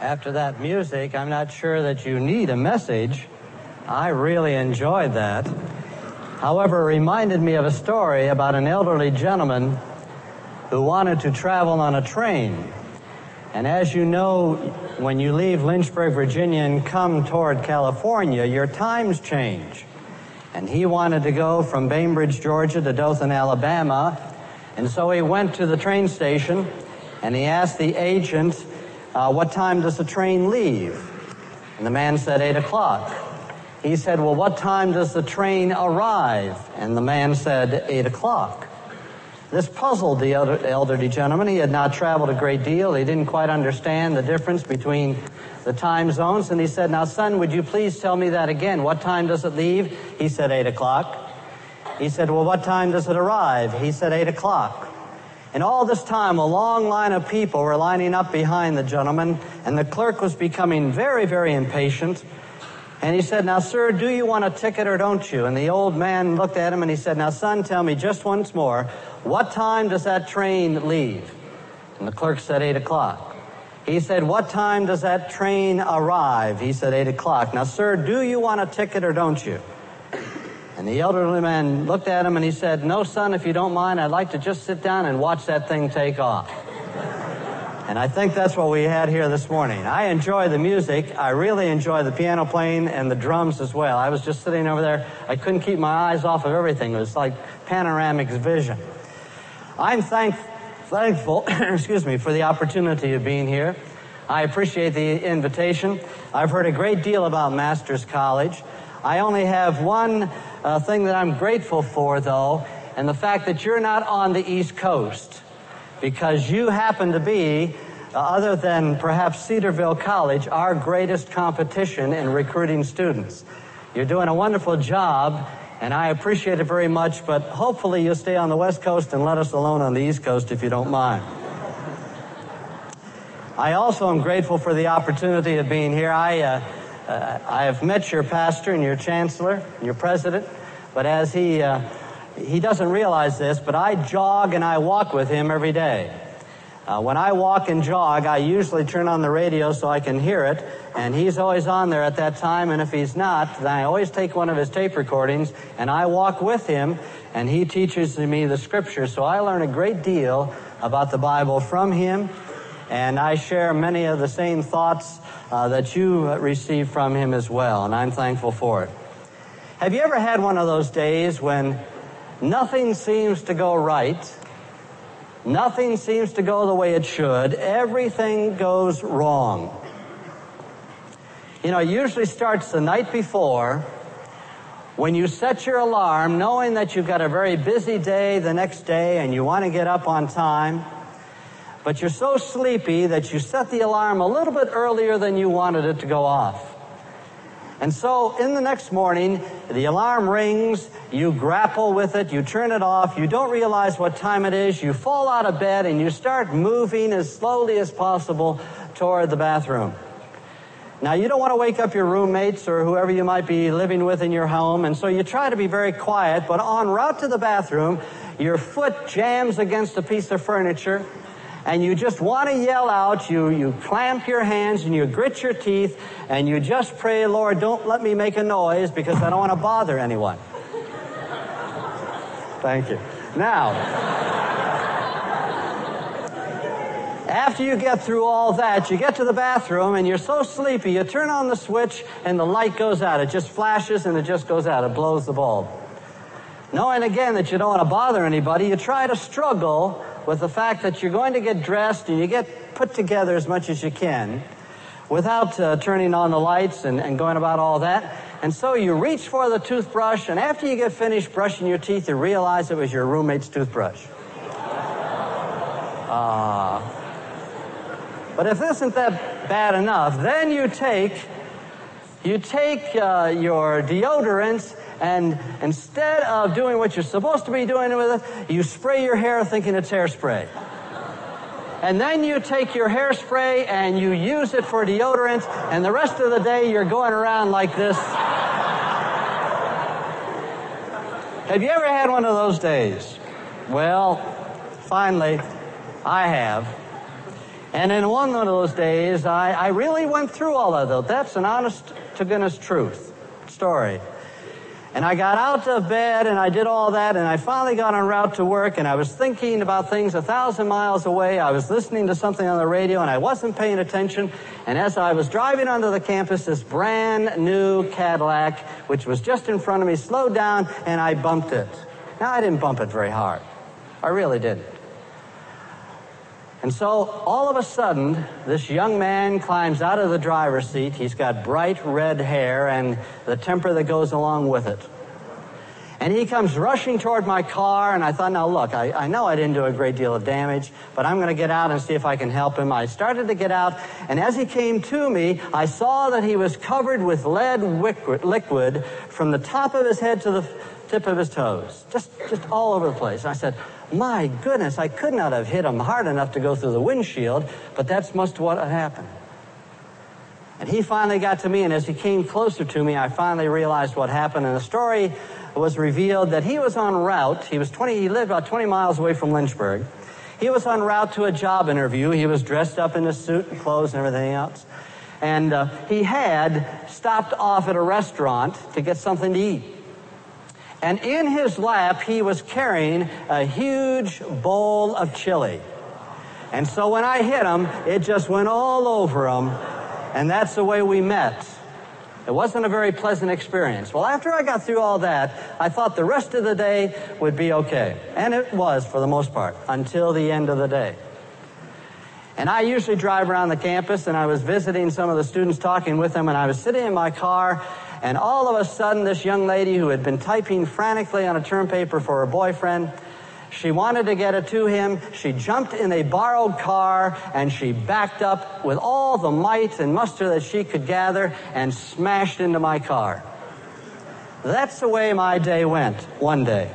After that music, I'm not sure that you need a message. I really enjoyed that. However, it reminded me of a story about an elderly gentleman who wanted to travel on a train. And as you know, when you leave Lynchburg, Virginia and come toward California, your times change. And he wanted to go from Bainbridge, Georgia to Dothan, Alabama. And so he went to the train station and he asked the agent, uh, what time does the train leave? And the man said, 8 o'clock. He said, well, what time does the train arrive? And the man said, 8 o'clock. This puzzled the elderly gentleman. He had not traveled a great deal. He didn't quite understand the difference between the time zones. And he said, now, son, would you please tell me that again? What time does it leave? He said, 8 o'clock. He said, well, what time does it arrive? He said, 8 o'clock. And all this time, a long line of people were lining up behind the gentleman, and the clerk was becoming very, very impatient. And he said, Now, sir, do you want a ticket or don't you? And the old man looked at him and he said, Now, son, tell me just once more, what time does that train leave? And the clerk said, 8 o'clock. He said, What time does that train arrive? He said, 8 o'clock. Now, sir, do you want a ticket or don't you? The elderly man looked at him and he said, No, son, if you don't mind, I'd like to just sit down and watch that thing take off. And I think that's what we had here this morning. I enjoy the music. I really enjoy the piano playing and the drums as well. I was just sitting over there. I couldn't keep my eyes off of everything. It was like panoramic vision. I'm thank, thankful, excuse me, for the opportunity of being here. I appreciate the invitation. I've heard a great deal about Masters College. I only have one uh, thing that I'm grateful for, though, and the fact that you're not on the East Coast because you happen to be, uh, other than perhaps Cedarville College, our greatest competition in recruiting students. You're doing a wonderful job, and I appreciate it very much, but hopefully you'll stay on the West Coast and let us alone on the East Coast if you don't mind. I also am grateful for the opportunity of being here. I uh, uh, I have met your pastor and your chancellor, and your president, but as he, uh, he doesn't realize this, but I jog and I walk with him every day. Uh, when I walk and jog, I usually turn on the radio so I can hear it, and he's always on there at that time, and if he's not, then I always take one of his tape recordings, and I walk with him, and he teaches me the scriptures, so I learn a great deal about the Bible from him, and I share many of the same thoughts uh, that you received from him as well, and I'm thankful for it. Have you ever had one of those days when nothing seems to go right? Nothing seems to go the way it should. Everything goes wrong. You know, it usually starts the night before when you set your alarm knowing that you've got a very busy day the next day and you want to get up on time but you're so sleepy that you set the alarm a little bit earlier than you wanted it to go off. And so in the next morning, the alarm rings, you grapple with it, you turn it off, you don't realize what time it is, you fall out of bed and you start moving as slowly as possible toward the bathroom. Now, you don't want to wake up your roommates or whoever you might be living with in your home, and so you try to be very quiet, but en route to the bathroom, your foot jams against a piece of furniture, and you just want to yell out, you, you clamp your hands and you grit your teeth and you just pray, Lord, don't let me make a noise because I don't want to bother anyone. Thank you. Now, after you get through all that, you get to the bathroom and you're so sleepy, you turn on the switch and the light goes out. It just flashes and it just goes out. It blows the bulb. Knowing again that you don't want to bother anybody, you try to struggle with the fact that you're going to get dressed and you get put together as much as you can without uh, turning on the lights and, and going about all that. And so you reach for the toothbrush, and after you get finished brushing your teeth, you realize it was your roommate's toothbrush. Uh, but if this isn't that bad enough, then you take you take uh, your deodorant and instead of doing what you're supposed to be doing with it, you spray your hair thinking it's hairspray. And then you take your hairspray and you use it for deodorant, and the rest of the day you're going around like this. have you ever had one of those days? Well, finally, I have. And in one of those days, I, I really went through all of that. That's an honest to goodness truth story. And I got out of bed and I did all that and I finally got en route to work and I was thinking about things a thousand miles away. I was listening to something on the radio and I wasn't paying attention. And as I was driving onto the campus, this brand new Cadillac, which was just in front of me, slowed down and I bumped it. Now I didn't bump it very hard. I really didn't. And so all of a sudden, this young man climbs out of the driver's seat. He's got bright red hair and the temper that goes along with it. And he comes rushing toward my car, and I thought, now look, I, I know I didn't do a great deal of damage, but I'm going to get out and see if I can help him. I started to get out, and as he came to me, I saw that he was covered with lead liquid from the top of his head to the tip of his toes, just, just all over the place. And I said, my goodness, I could not have hit him hard enough to go through the windshield, but that's must what happened. And he finally got to me, and as he came closer to me, I finally realized what happened. And the story was revealed that he was en route. He was 20, he lived about 20 miles away from Lynchburg. He was en route to a job interview. He was dressed up in a suit and clothes and everything else. And uh, he had stopped off at a restaurant to get something to eat. And in his lap, he was carrying a huge bowl of chili. And so when I hit him, it just went all over him. And that's the way we met. It wasn't a very pleasant experience. Well, after I got through all that, I thought the rest of the day would be okay. And it was for the most part until the end of the day. And I usually drive around the campus and I was visiting some of the students talking with them and I was sitting in my car and all of a sudden, this young lady who had been typing frantically on a term paper for her boyfriend, she wanted to get it to him. She jumped in a borrowed car and she backed up with all the might and muster that she could gather and smashed into my car. That's the way my day went one day.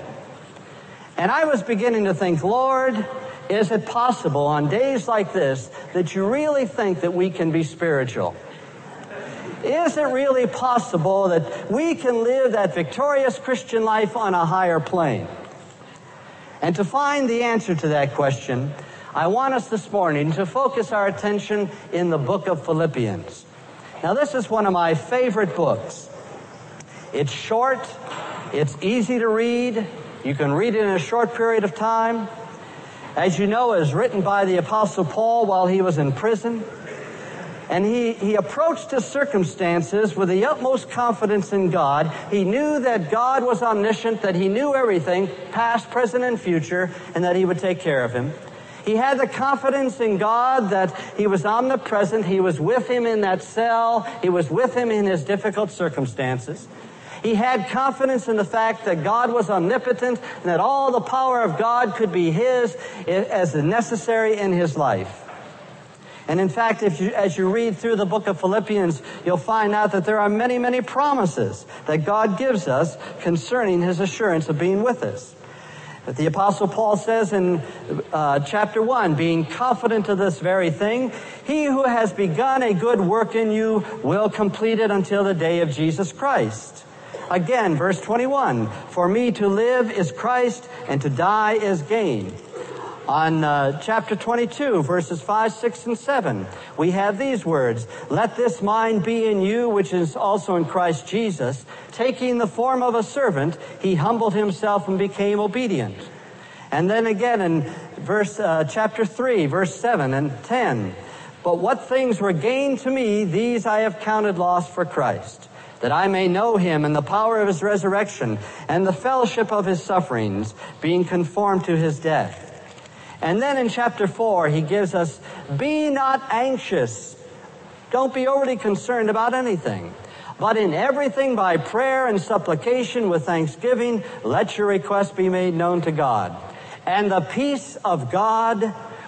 And I was beginning to think, Lord, is it possible on days like this that you really think that we can be spiritual? Is it really possible that we can live that victorious Christian life on a higher plane? And to find the answer to that question, I want us this morning to focus our attention in the book of Philippians. Now, this is one of my favorite books. It's short, it's easy to read, you can read it in a short period of time. As you know, it was written by the Apostle Paul while he was in prison. And he, he approached his circumstances with the utmost confidence in God. He knew that God was omniscient, that he knew everything, past, present, and future, and that he would take care of him. He had the confidence in God that He was omnipresent. He was with him in that cell. He was with him in his difficult circumstances. He had confidence in the fact that God was omnipotent and that all the power of God could be his eh, as necessary in his life. And in fact, if you, as you read through the book of Philippians, you'll find out that there are many, many promises that God gives us concerning his assurance of being with us. But the apostle Paul says in uh, chapter 1, being confident of this very thing, he who has begun a good work in you will complete it until the day of Jesus Christ. Again, verse 21, for me to live is Christ and to die is gain on uh, chapter 22, verses 5, 6, and 7, we have these words Let this mind be in you, which is also in Christ Jesus. Taking the form of a servant, he humbled himself and became obedient. And then again in verse, uh, chapter 3, verse 7 and 10, But what things were gained to me, these I have counted loss for Christ that I may know him and the power of his resurrection and the fellowship of his sufferings, being conformed to his death and then in chapter 4, he gives us, be not anxious. Don't be overly concerned about anything. But in everything by prayer and supplication with thanksgiving, let your requests be made known to God. And the peace of God,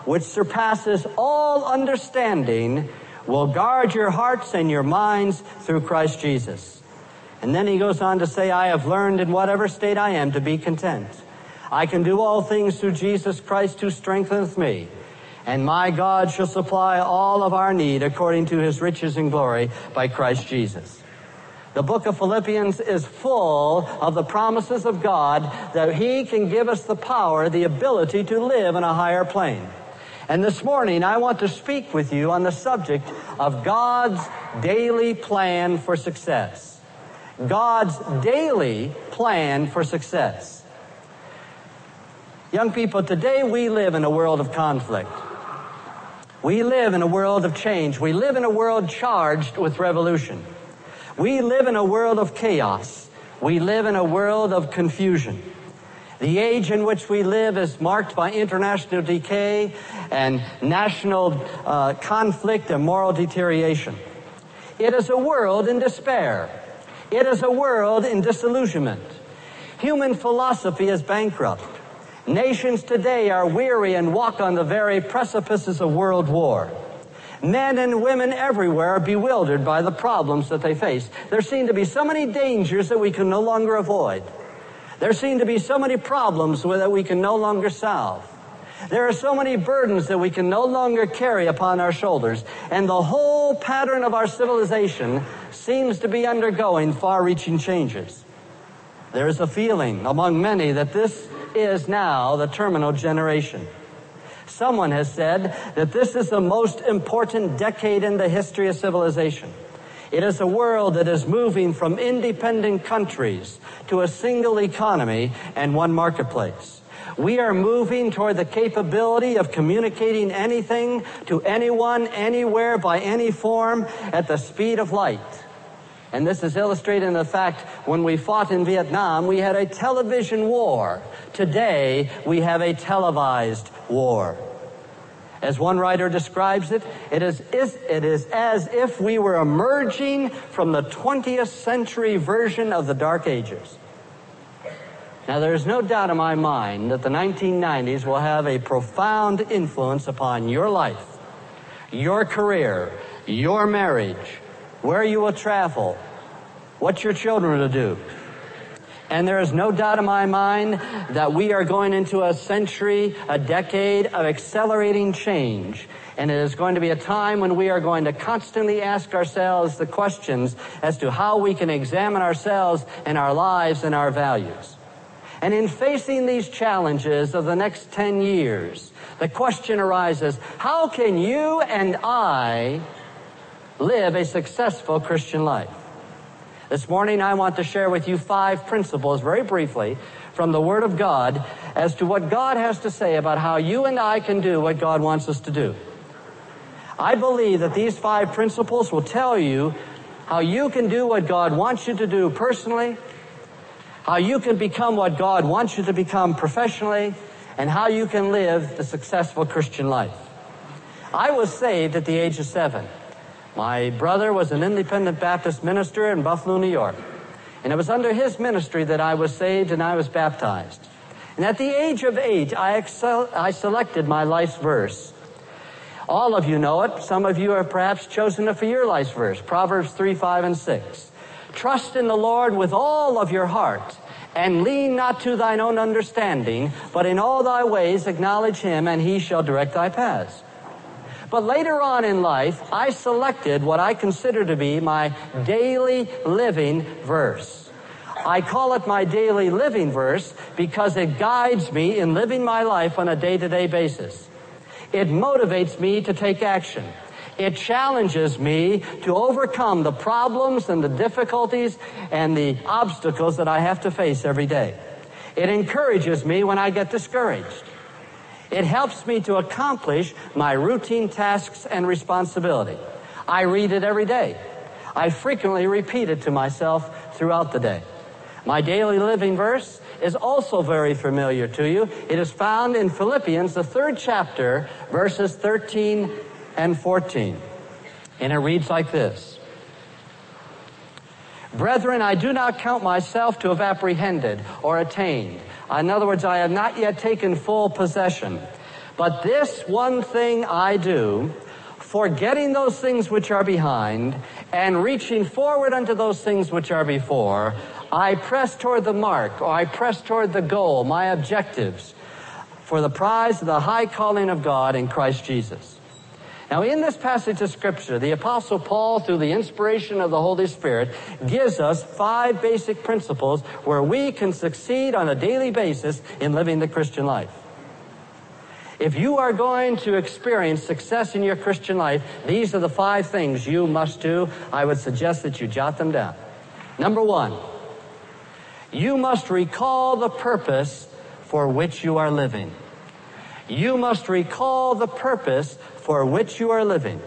which surpasses all understanding, will guard your hearts and your minds through Christ Jesus. And then he goes on to say, I have learned in whatever state I am to be content. I can do all things through Jesus Christ who strengtheneth me. And my God shall supply all of our need according to his riches and glory by Christ Jesus. The book of Philippians is full of the promises of God that he can give us the power, the ability to live in a higher plane. And this morning, I want to speak with you on the subject of God's daily plan for success. God's daily plan for success. Young people, today we live in a world of conflict. We live in a world of change. We live in a world charged with revolution. We live in a world of chaos. We live in a world of confusion. The age in which we live is marked by international decay and national uh, conflict and moral deterioration. It is a world in despair. It is a world in disillusionment. Human philosophy is bankrupt. Nations today are weary and walk on the very precipices of world war. Men and women everywhere are bewildered by the problems that they face. There seem to be so many dangers that we can no longer avoid. There seem to be so many problems that we can no longer solve. There are so many burdens that we can no longer carry upon our shoulders. And the whole pattern of our civilization seems to be undergoing far reaching changes. There is a feeling among many that this is now the terminal generation. Someone has said that this is the most important decade in the history of civilization. It is a world that is moving from independent countries to a single economy and one marketplace. We are moving toward the capability of communicating anything to anyone, anywhere, by any form at the speed of light. And this is illustrated in the fact when we fought in Vietnam, we had a television war. Today, we have a televised war. As one writer describes it, it is, it is as if we were emerging from the 20th century version of the Dark Ages. Now, there is no doubt in my mind that the 1990s will have a profound influence upon your life, your career, your marriage, where you will travel, what your children will do, and there is no doubt in my mind that we are going into a century, a decade of accelerating change. And it is going to be a time when we are going to constantly ask ourselves the questions as to how we can examine ourselves and our lives and our values. And in facing these challenges of the next 10 years, the question arises, how can you and I live a successful Christian life? This morning, I want to share with you five principles very briefly from the Word of God as to what God has to say about how you and I can do what God wants us to do. I believe that these five principles will tell you how you can do what God wants you to do personally, how you can become what God wants you to become professionally, and how you can live the successful Christian life. I was saved at the age of seven. My brother was an independent Baptist minister in Buffalo, New York. And it was under his ministry that I was saved and I was baptized. And at the age of eight, I, excel, I selected my life's verse. All of you know it. Some of you have perhaps chosen it for your life's verse. Proverbs 3, 5, and 6. Trust in the Lord with all of your heart and lean not to thine own understanding, but in all thy ways acknowledge him and he shall direct thy paths. But later on in life, I selected what I consider to be my daily living verse. I call it my daily living verse because it guides me in living my life on a day to day basis. It motivates me to take action. It challenges me to overcome the problems and the difficulties and the obstacles that I have to face every day. It encourages me when I get discouraged. It helps me to accomplish my routine tasks and responsibility. I read it every day. I frequently repeat it to myself throughout the day. My daily living verse is also very familiar to you. It is found in Philippians, the third chapter, verses 13 and 14. And it reads like this. Brethren, I do not count myself to have apprehended or attained. In other words, I have not yet taken full possession. But this one thing I do, forgetting those things which are behind and reaching forward unto those things which are before, I press toward the mark, or I press toward the goal, my objectives, for the prize of the high calling of God in Christ Jesus. Now, in this passage of Scripture, the Apostle Paul, through the inspiration of the Holy Spirit, gives us five basic principles where we can succeed on a daily basis in living the Christian life. If you are going to experience success in your Christian life, these are the five things you must do. I would suggest that you jot them down. Number one, you must recall the purpose for which you are living. You must recall the purpose for which you are living.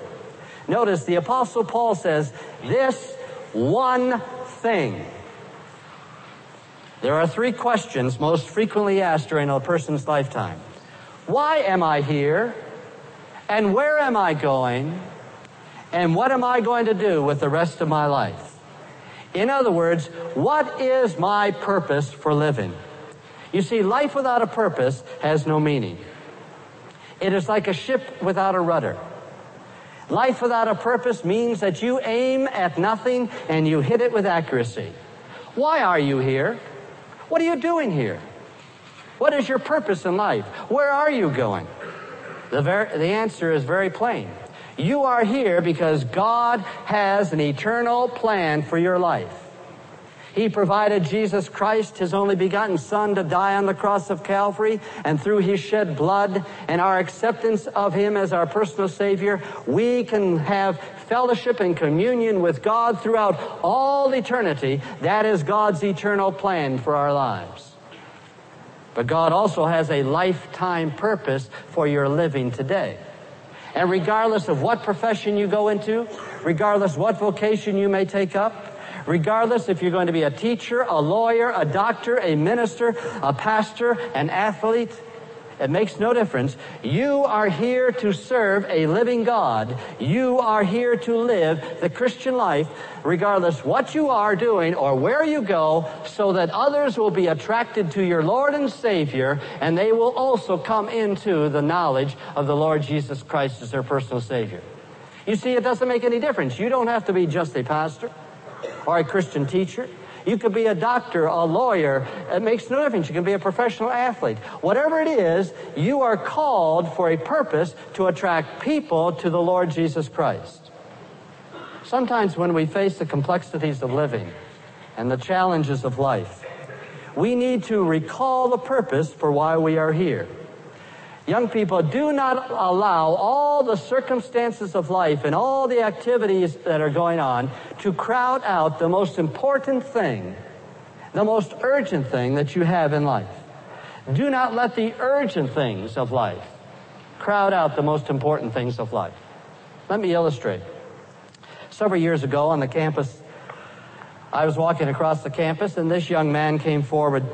Notice the apostle Paul says, this one thing. There are three questions most frequently asked during a person's lifetime. Why am I here? And where am I going? And what am I going to do with the rest of my life? In other words, what is my purpose for living? You see, life without a purpose has no meaning. It is like a ship without a rudder. Life without a purpose means that you aim at nothing and you hit it with accuracy. Why are you here? What are you doing here? What is your purpose in life? Where are you going? The, ver- the answer is very plain. You are here because God has an eternal plan for your life. He provided Jesus Christ, His only begotten Son, to die on the cross of Calvary, and through His shed blood and our acceptance of Him as our personal Savior, we can have fellowship and communion with God throughout all eternity. That is God's eternal plan for our lives. But God also has a lifetime purpose for your living today. And regardless of what profession you go into, regardless what vocation you may take up, regardless if you're going to be a teacher, a lawyer, a doctor, a minister, a pastor, an athlete, it makes no difference. You are here to serve a living God. You are here to live the Christian life, regardless what you are doing or where you go, so that others will be attracted to your Lord and Savior, and they will also come into the knowledge of the Lord Jesus Christ as their personal Savior. You see, it doesn't make any difference. You don't have to be just a pastor or a Christian teacher. You could be a doctor, a lawyer. It makes no difference. You can be a professional athlete. Whatever it is, you are called for a purpose to attract people to the Lord Jesus Christ. Sometimes when we face the complexities of living and the challenges of life, we need to recall the purpose for why we are here. Young people, do not allow all the circumstances of life and all the activities that are going on to crowd out the most important thing, the most urgent thing that you have in life. Do not let the urgent things of life crowd out the most important things of life. Let me illustrate. Several years ago on the campus, I was walking across the campus and this young man came forward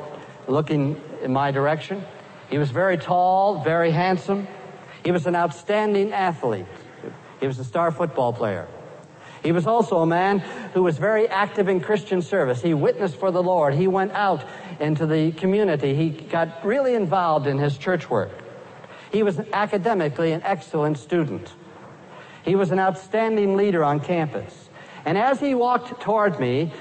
looking in my direction. He was very tall, very handsome. He was an outstanding athlete. He was a star football player. He was also a man who was very active in Christian service. He witnessed for the Lord. He went out into the community. He got really involved in his church work. He was academically an excellent student. He was an outstanding leader on campus. And as he walked toward me,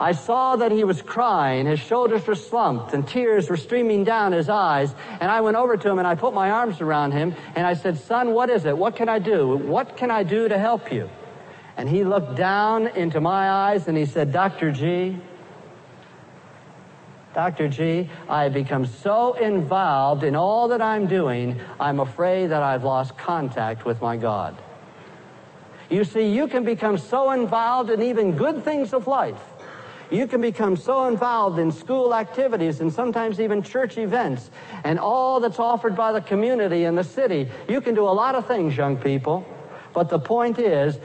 I saw that he was crying. His shoulders were slumped and tears were streaming down his eyes. And I went over to him and I put my arms around him and I said, son, what is it? What can I do? What can I do to help you? And he looked down into my eyes and he said, Dr. G, Dr. G, I have become so involved in all that I'm doing, I'm afraid that I've lost contact with my God. You see, you can become so involved in even good things of life you can become so involved in school activities and sometimes even church events and all that's offered by the community and the city. You can do a lot of things, young people. But the point is,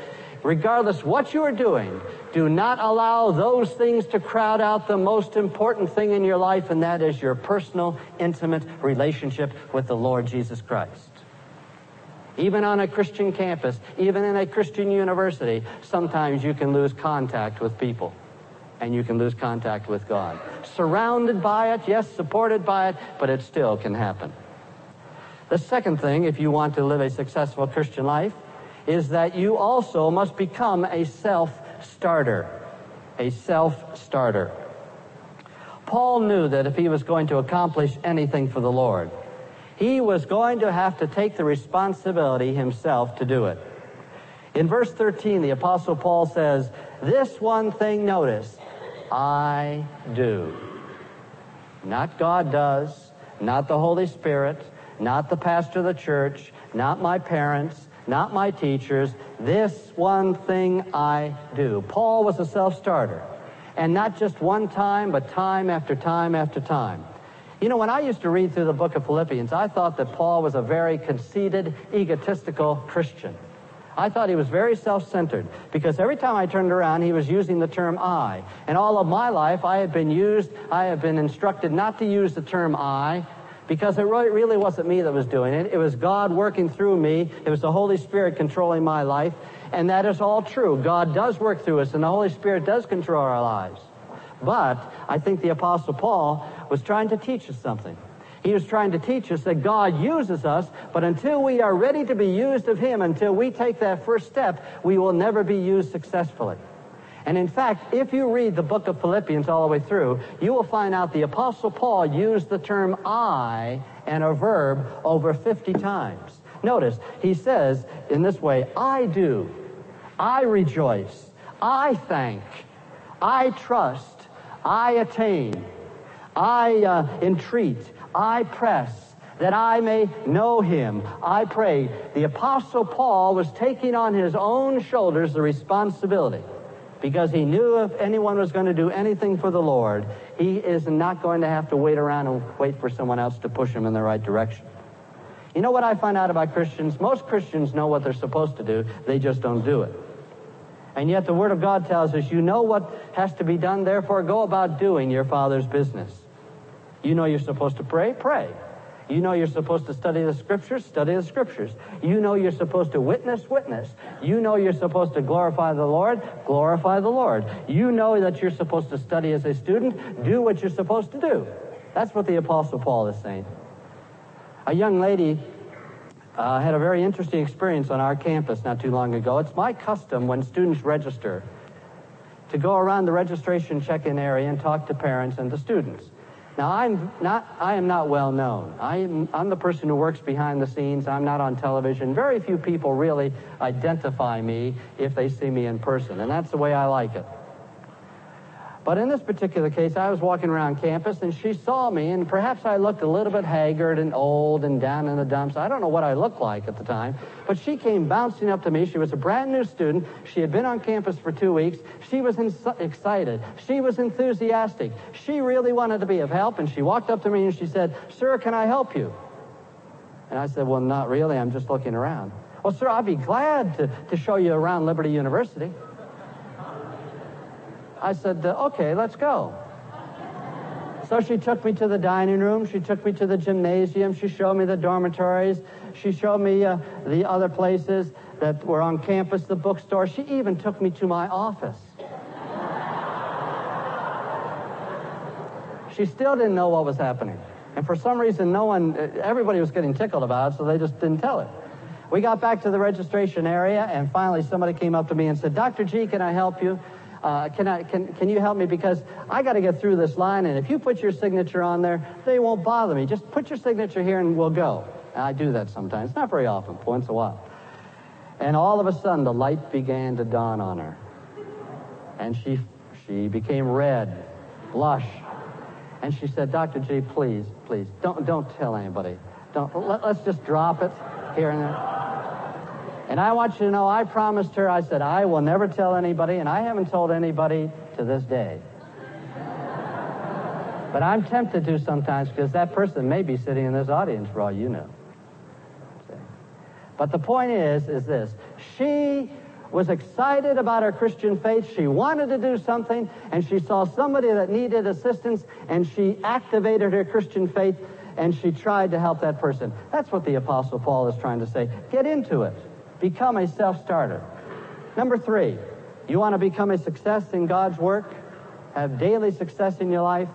regardless what you are doing, do not allow those things to crowd out the most important thing in your life, and that is your personal, intimate relationship with the Lord Jesus Christ. Even on a Christian campus, even in a Christian university, sometimes you can lose contact with people and you can lose contact with God. Surrounded by it, yes, supported by it, but it still can happen. The second thing, if you want to live a successful Christian life, is that you also must become a self-starter. A self-starter. Paul knew that if he was going to accomplish anything for the Lord, he was going to have to take the responsibility himself to do it. In verse 13, the Apostle Paul says, This one thing notice, I do. Not God does, not the Holy Spirit, not the pastor of the church, not my parents, not my teachers. This one thing I do. Paul was a self starter. And not just one time, but time after time after time. You know, when I used to read through the book of Philippians, I thought that Paul was a very conceited, egotistical Christian. I thought he was very self-centered because every time I turned around, he was using the term I. And all of my life, I have been used, I have been instructed not to use the term I because it really wasn't me that was doing it. It was God working through me. It was the Holy Spirit controlling my life. And that is all true. God does work through us and the Holy Spirit does control our lives. But I think the Apostle Paul was trying to teach us something. He was trying to teach us that God uses us, but until we are ready to be used of Him, until we take that first step, we will never be used successfully. And in fact, if you read the book of Philippians all the way through, you will find out the Apostle Paul used the term I and a verb over 50 times. Notice, he says in this way, I do, I rejoice, I thank, I trust, I attain, I uh, entreat, I press, that I may know him. I pray. The Apostle Paul was taking on his own shoulders the responsibility because he knew if anyone was going to do anything for the Lord, he is not going to have to wait around and wait for someone else to push him in the right direction. You know what I find out about Christians? Most Christians know what they're supposed to do, they just don't do it. And yet the Word of God tells us, you know what has to be done, therefore go about doing your Father's business. You know you're supposed to pray? Pray. You know you're supposed to study the scriptures? Study the scriptures. You know you're supposed to witness? Witness. You know you're supposed to glorify the Lord? Glorify the Lord. You know that you're supposed to study as a student? Do what you're supposed to do. That's what the Apostle Paul is saying. A young lady uh, had a very interesting experience on our campus not too long ago. It's my custom when students register to go around the registration check-in area and talk to parents and the students. Now, I'm not, I am not well known. I'm, I'm the person who works behind the scenes. I'm not on television. Very few people really identify me if they see me in person, and that's the way I like it. But in this particular case, I was walking around campus and she saw me, and perhaps I looked a little bit haggard and old and down in the dumps. I don't know what I looked like at the time, but she came bouncing up to me. She was a brand new student. She had been on campus for two weeks. She was excited. She was enthusiastic. She really wanted to be of help, and she walked up to me and she said, Sir, can I help you? And I said, Well, not really. I'm just looking around. Well, sir, I'd be glad to, to show you around Liberty University. I said, okay, let's go. So she took me to the dining room. She took me to the gymnasium. She showed me the dormitories. She showed me uh, the other places that were on campus, the bookstore. She even took me to my office. she still didn't know what was happening. And for some reason, no one, everybody was getting tickled about it, so they just didn't tell her. We got back to the registration area, and finally somebody came up to me and said, Dr. G, can I help you? Uh, can, I, can, can you help me? Because I got to get through this line, and if you put your signature on there, they won't bother me. Just put your signature here and we'll go. I do that sometimes, not very often, once a while. And all of a sudden, the light began to dawn on her. And she, she became red, blush. And she said, Dr. G, please, please, don't, don't tell anybody. Don't, let, let's just drop it here and there. And I want you to know, I promised her, I said, I will never tell anybody, and I haven't told anybody to this day. but I'm tempted to sometimes because that person may be sitting in this audience for all you know. But the point is, is this. She was excited about her Christian faith. She wanted to do something, and she saw somebody that needed assistance, and she activated her Christian faith, and she tried to help that person. That's what the Apostle Paul is trying to say. Get into it. Become a self starter. Number three, you want to become a success in God's work, have daily success in your life,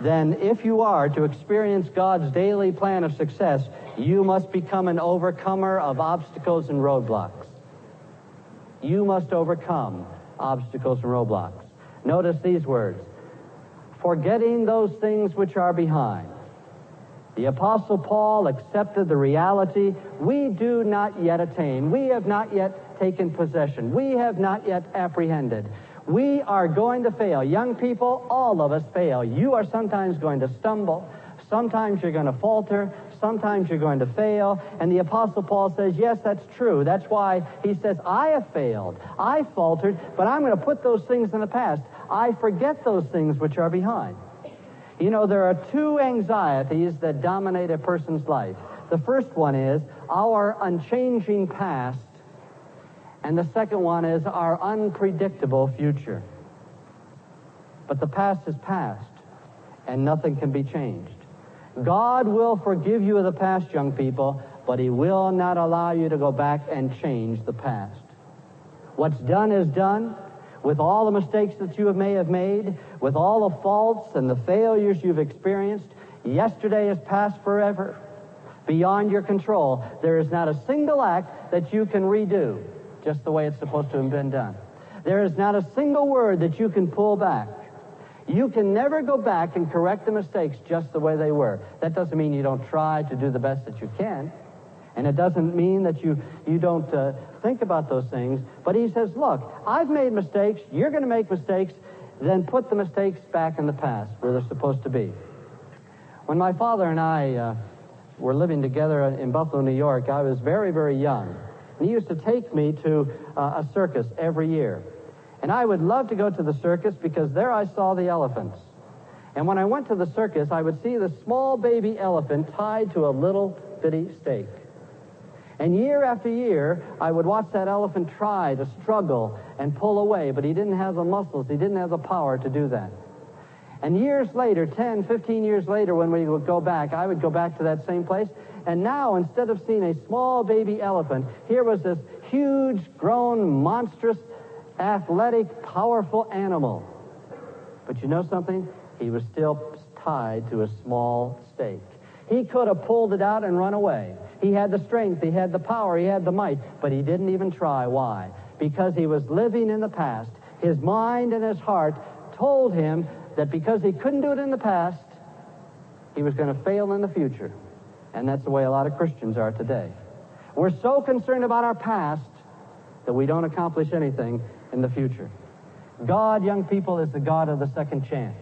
then if you are to experience God's daily plan of success, you must become an overcomer of obstacles and roadblocks. You must overcome obstacles and roadblocks. Notice these words forgetting those things which are behind the Apostle Paul accepted the reality we do not yet attain. We have not yet taken possession. We have not yet apprehended. We are going to fail. Young people, all of us fail. You are sometimes going to stumble. Sometimes you're going to falter. Sometimes you're going to fail. And the Apostle Paul says, yes, that's true. That's why he says, I have failed. I faltered, but I'm going to put those things in the past. I forget those things which are behind. You know, there are two anxieties that dominate a person's life. The first one is our unchanging past, and the second one is our unpredictable future. But the past is past, and nothing can be changed. God will forgive you of the past, young people, but He will not allow you to go back and change the past. What's done is done. With all the mistakes that you may have made, with all the faults and the failures you've experienced, yesterday is past forever. Beyond your control, there is not a single act that you can redo just the way it's supposed to have been done. There is not a single word that you can pull back. You can never go back and correct the mistakes just the way they were. That doesn't mean you don't try to do the best that you can. And it doesn't mean that you, you don't uh, think about those things. But he says, look, I've made mistakes. You're going to make mistakes. Then put the mistakes back in the past where they're supposed to be. When my father and I uh, were living together in Buffalo, New York, I was very, very young. And he used to take me to uh, a circus every year. And I would love to go to the circus because there I saw the elephants. And when I went to the circus, I would see the small baby elephant tied to a little bitty stake. And year after year, I would watch that elephant try to struggle and pull away, but he didn't have the muscles, he didn't have the power to do that. And years later, 10, 15 years later, when we would go back, I would go back to that same place. And now, instead of seeing a small baby elephant, here was this huge, grown, monstrous athletic, powerful animal. But you know something? He was still tied to a small stake. He could have pulled it out and run away. He had the strength, he had the power, he had the might, but he didn't even try. Why? Because he was living in the past. His mind and his heart told him that because he couldn't do it in the past, he was going to fail in the future. And that's the way a lot of Christians are today. We're so concerned about our past that we don't accomplish anything in the future. God, young people, is the God of the second chance.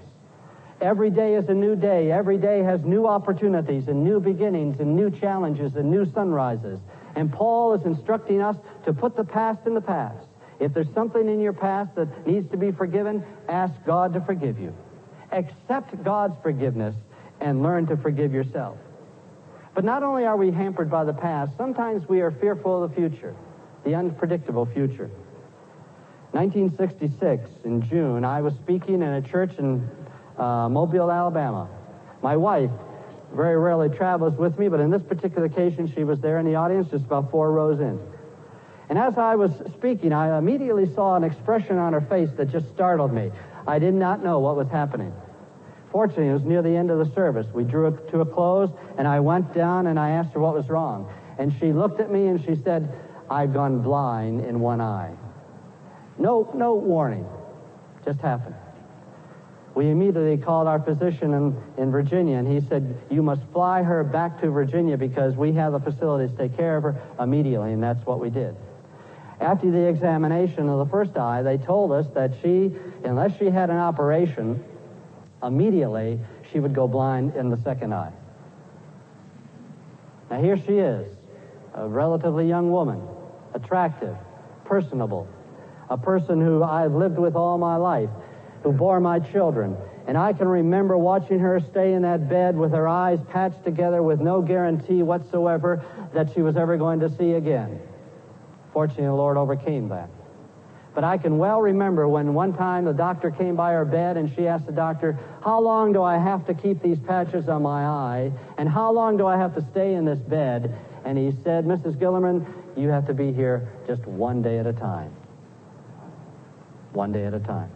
Every day is a new day. Every day has new opportunities and new beginnings and new challenges and new sunrises. And Paul is instructing us to put the past in the past. If there's something in your past that needs to be forgiven, ask God to forgive you. Accept God's forgiveness and learn to forgive yourself. But not only are we hampered by the past, sometimes we are fearful of the future, the unpredictable future. 1966, in June, I was speaking in a church in uh, Mobile, Alabama. My wife very rarely travels with me, but in this particular occasion, she was there in the audience, just about four rows in. And as I was speaking, I immediately saw an expression on her face that just startled me. I did not know what was happening. Fortunately, it was near the end of the service. We drew it to a close, and I went down and I asked her what was wrong. And she looked at me and she said, I've gone blind in one eye. No, no warning. Just happened. We immediately called our physician in, in Virginia, and he said, You must fly her back to Virginia because we have the facilities to take care of her immediately, and that's what we did. After the examination of the first eye, they told us that she, unless she had an operation, immediately she would go blind in the second eye. Now, here she is, a relatively young woman, attractive, personable, a person who I've lived with all my life, who bore my children. And I can remember watching her stay in that bed with her eyes patched together with no guarantee whatsoever that she was ever going to see again. Fortunately, the Lord overcame that. But I can well remember when one time the doctor came by her bed and she asked the doctor, How long do I have to keep these patches on my eye? And how long do I have to stay in this bed? And he said, Mrs. Guillermin, you have to be here just one day at a time one day at a time.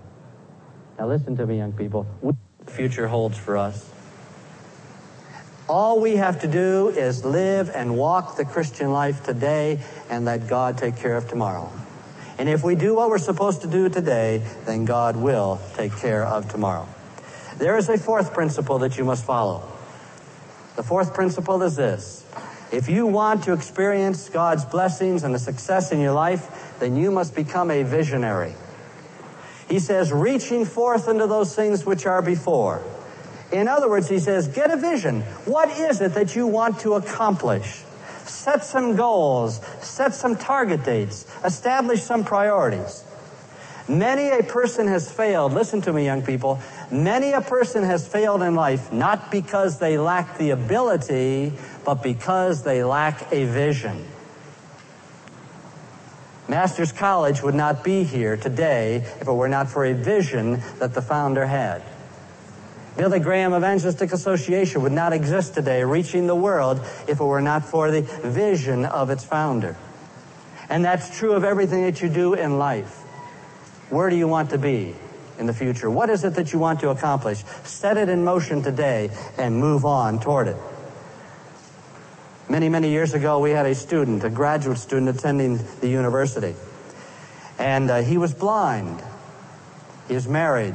Now, listen to me, young people. The future holds for us. All we have to do is live and walk the Christian life today and let God take care of tomorrow. And if we do what we're supposed to do today, then God will take care of tomorrow. There is a fourth principle that you must follow. The fourth principle is this. If you want to experience God's blessings and the success in your life, then you must become a visionary. He says, reaching forth into those things which are before. In other words, he says, get a vision. What is it that you want to accomplish? Set some goals, set some target dates, establish some priorities. Many a person has failed, listen to me, young people. Many a person has failed in life not because they lack the ability, but because they lack a vision. Masters College would not be here today if it were not for a vision that the founder had. Billy Graham Evangelistic Association would not exist today, reaching the world, if it were not for the vision of its founder. And that's true of everything that you do in life. Where do you want to be in the future? What is it that you want to accomplish? Set it in motion today and move on toward it. Many, many years ago, we had a student, a graduate student attending the university. And uh, he was blind. He was married.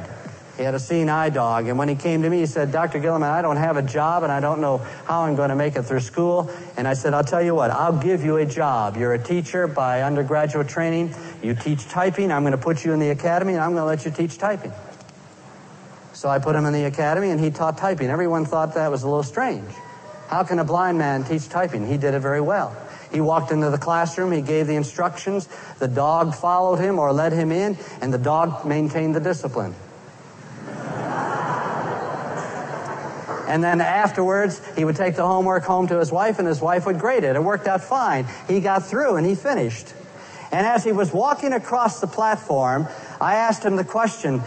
He had a seeing eye dog. And when he came to me, he said, Dr. Guillermin, I don't have a job and I don't know how I'm going to make it through school. And I said, I'll tell you what, I'll give you a job. You're a teacher by undergraduate training. You teach typing. I'm going to put you in the academy and I'm going to let you teach typing. So I put him in the academy and he taught typing. Everyone thought that was a little strange. How can a blind man teach typing? He did it very well. He walked into the classroom, he gave the instructions, the dog followed him or led him in, and the dog maintained the discipline. And then afterwards, he would take the homework home to his wife, and his wife would grade it. It worked out fine. He got through and he finished. And as he was walking across the platform, I asked him the question,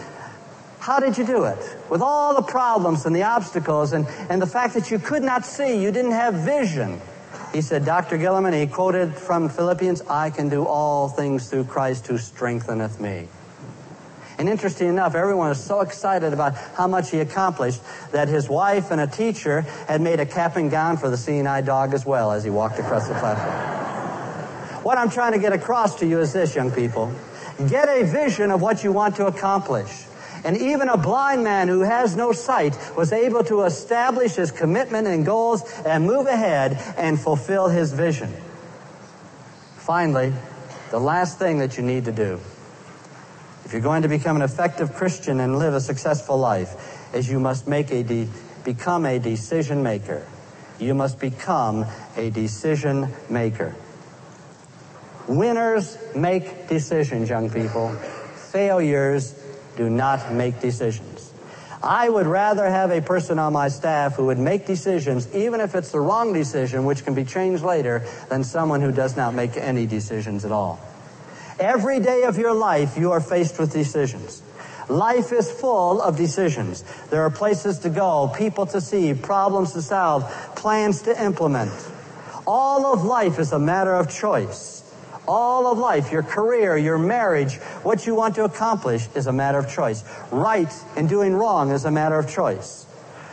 how did you do it? With all the problems and the obstacles and, and the fact that you could not see, you didn't have vision. He said, Dr. Guillermin, he quoted from Philippians, I can do all things through Christ who strengtheneth me. And interesting enough, everyone was so excited about how much he accomplished that his wife and a teacher had made a cap and gown for the seeing eye dog as well as he walked across the platform. what I'm trying to get across to you is this, young people. Get a vision of what you want to accomplish. And even a blind man who has no sight was able to establish his commitment and goals and move ahead and fulfill his vision. Finally, the last thing that you need to do, if you're going to become an effective Christian and live a successful life, is you must make a de- become a decision maker. You must become a decision maker. Winners make decisions, young people. Failures do not make decisions. I would rather have a person on my staff who would make decisions, even if it's the wrong decision, which can be changed later, than someone who does not make any decisions at all. Every day of your life, you are faced with decisions. Life is full of decisions. There are places to go, people to see, problems to solve, plans to implement. All of life is a matter of choice. All of life, your career, your marriage, what you want to accomplish is a matter of choice. Right and doing wrong is a matter of choice.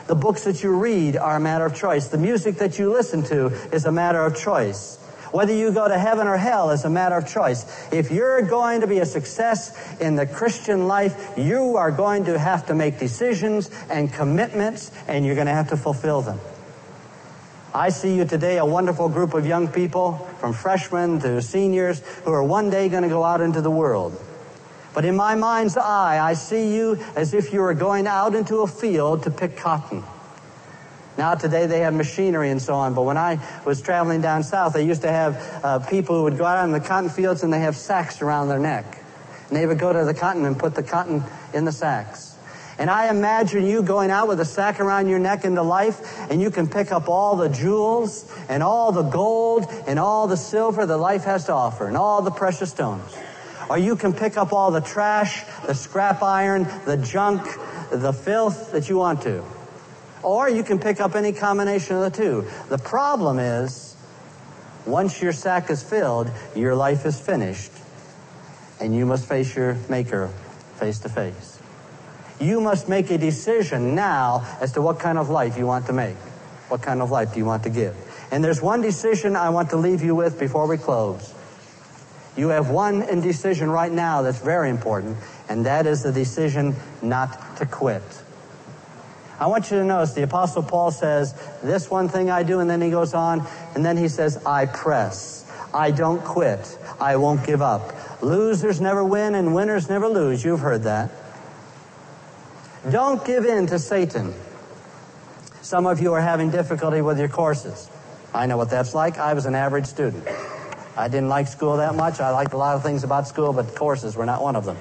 The books that you read are a matter of choice. The music that you listen to is a matter of choice. Whether you go to heaven or hell is a matter of choice. If you're going to be a success in the Christian life, you are going to have to make decisions and commitments, and you're going to have to fulfill them. I see you today, a wonderful group of young people, from freshmen to seniors, who are one day going to go out into the world. But in my mind's eye, I see you as if you were going out into a field to pick cotton. Now today they have machinery and so on, but when I was traveling down south, they used to have uh, people who would go out in the cotton fields and they have sacks around their neck. And they would go to the cotton and put the cotton in the sacks. And I imagine you going out with a sack around your neck into life, and you can pick up all the jewels and all the gold and all the silver that life has to offer and all the precious stones. Or you can pick up all the trash, the scrap iron, the junk, the filth that you want to. Or you can pick up any combination of the two. The problem is, once your sack is filled, your life is finished, and you must face your Maker face to face. You must make a decision now as to what kind of life you want to make. What kind of life do you want to give? And there's one decision I want to leave you with before we close. You have one indecision right now that's very important, and that is the decision not to quit. I want you to notice the Apostle Paul says, This one thing I do, and then he goes on, and then he says, I press. I don't quit. I won't give up. Losers never win, and winners never lose. You've heard that. Don't give in to Satan. Some of you are having difficulty with your courses. I know what that's like. I was an average student. I didn't like school that much. I liked a lot of things about school, but courses were not one of them.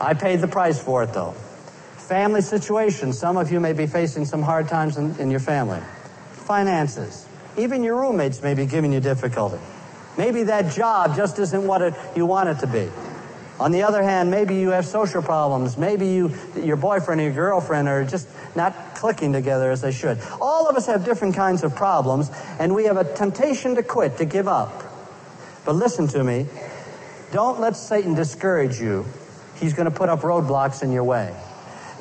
I paid the price for it, though. Family situation. Some of you may be facing some hard times in, in your family. Finances. Even your roommates may be giving you difficulty. Maybe that job just isn't what it, you want it to be. On the other hand, maybe you have social problems. Maybe you, your boyfriend or your girlfriend are just not clicking together as they should. All of us have different kinds of problems, and we have a temptation to quit, to give up. But listen to me. Don't let Satan discourage you. He's going to put up roadblocks in your way.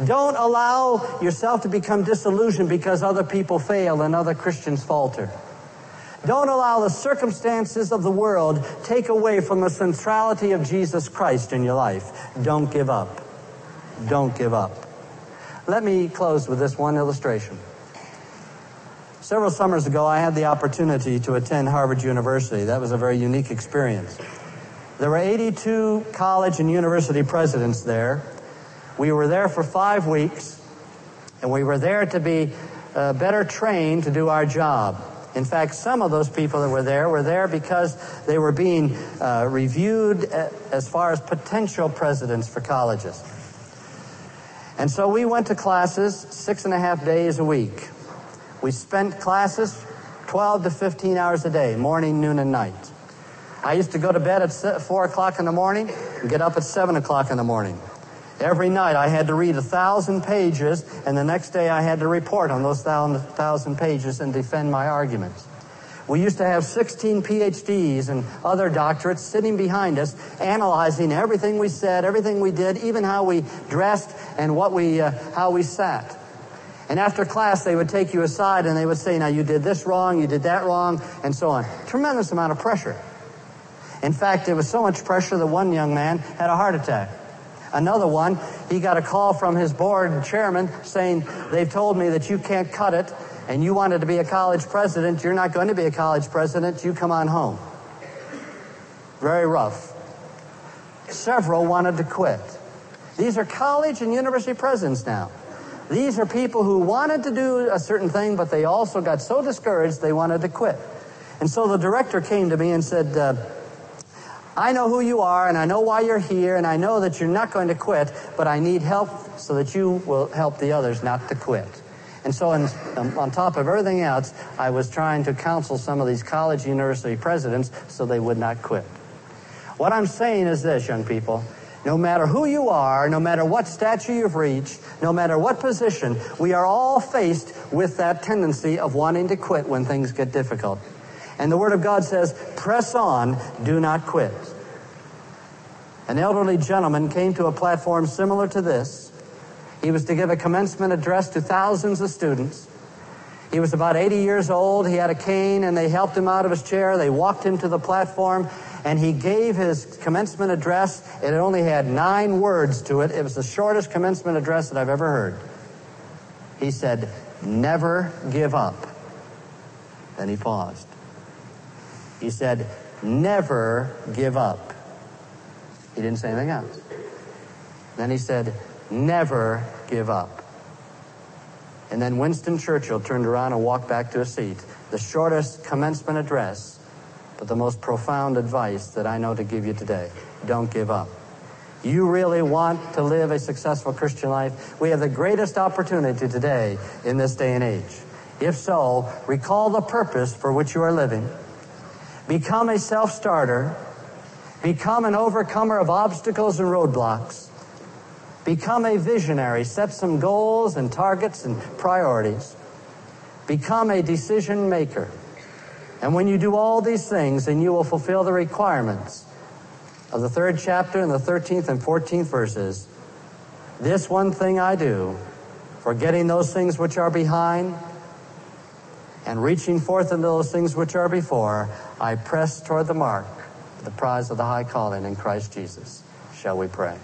Don't allow yourself to become disillusioned because other people fail and other Christians falter. Don't allow the circumstances of the world take away from the centrality of Jesus Christ in your life. Don't give up. Don't give up. Let me close with this one illustration. Several summers ago, I had the opportunity to attend Harvard University. That was a very unique experience. There were 82 college and university presidents there. We were there for five weeks, and we were there to be uh, better trained to do our job. In fact, some of those people that were there were there because they were being uh, reviewed uh, as far as potential presidents for colleges. And so we went to classes six and a half days a week. We spent classes 12 to 15 hours a day, morning, noon, and night. I used to go to bed at 4 o'clock in the morning and get up at 7 o'clock in the morning. Every night I had to read a thousand pages, and the next day I had to report on those thousand pages and defend my arguments. We used to have 16 PhDs and other doctorates sitting behind us, analyzing everything we said, everything we did, even how we dressed and what we, uh, how we sat. And after class, they would take you aside and they would say, now you did this wrong, you did that wrong, and so on. Tremendous amount of pressure. In fact, there was so much pressure that one young man had a heart attack. Another one, he got a call from his board chairman saying, they've told me that you can't cut it and you wanted to be a college president. You're not going to be a college president. You come on home. Very rough. Several wanted to quit. These are college and university presidents now. These are people who wanted to do a certain thing, but they also got so discouraged they wanted to quit. And so the director came to me and said, uh, I know who you are and I know why you're here and I know that you're not going to quit, but I need help so that you will help the others not to quit. And so, in, um, on top of everything else, I was trying to counsel some of these college university presidents so they would not quit. What I'm saying is this, young people. No matter who you are, no matter what stature you've reached, no matter what position, we are all faced with that tendency of wanting to quit when things get difficult. And the Word of God says, press on, do not quit. An elderly gentleman came to a platform similar to this. He was to give a commencement address to thousands of students. He was about 80 years old. He had a cane, and they helped him out of his chair. They walked him to the platform, and he gave his commencement address. It only had nine words to it. It was the shortest commencement address that I've ever heard. He said, Never give up. Then he paused. He said, never give up. He didn't say anything else. Then he said, never give up. And then Winston Churchill turned around and walked back to his seat. The shortest commencement address, but the most profound advice that I know to give you today. Don't give up. You really want to live a successful Christian life? We have the greatest opportunity today in this day and age. If so, recall the purpose for which you are living. Become a self starter. Become an overcomer of obstacles and roadblocks. Become a visionary. Set some goals and targets and priorities. Become a decision maker. And when you do all these things, then you will fulfill the requirements of the third chapter and the 13th and 14th verses. This one thing I do, forgetting those things which are behind and reaching forth into those things which are before, I press toward the mark, the prize of the high calling in Christ Jesus. Shall we pray?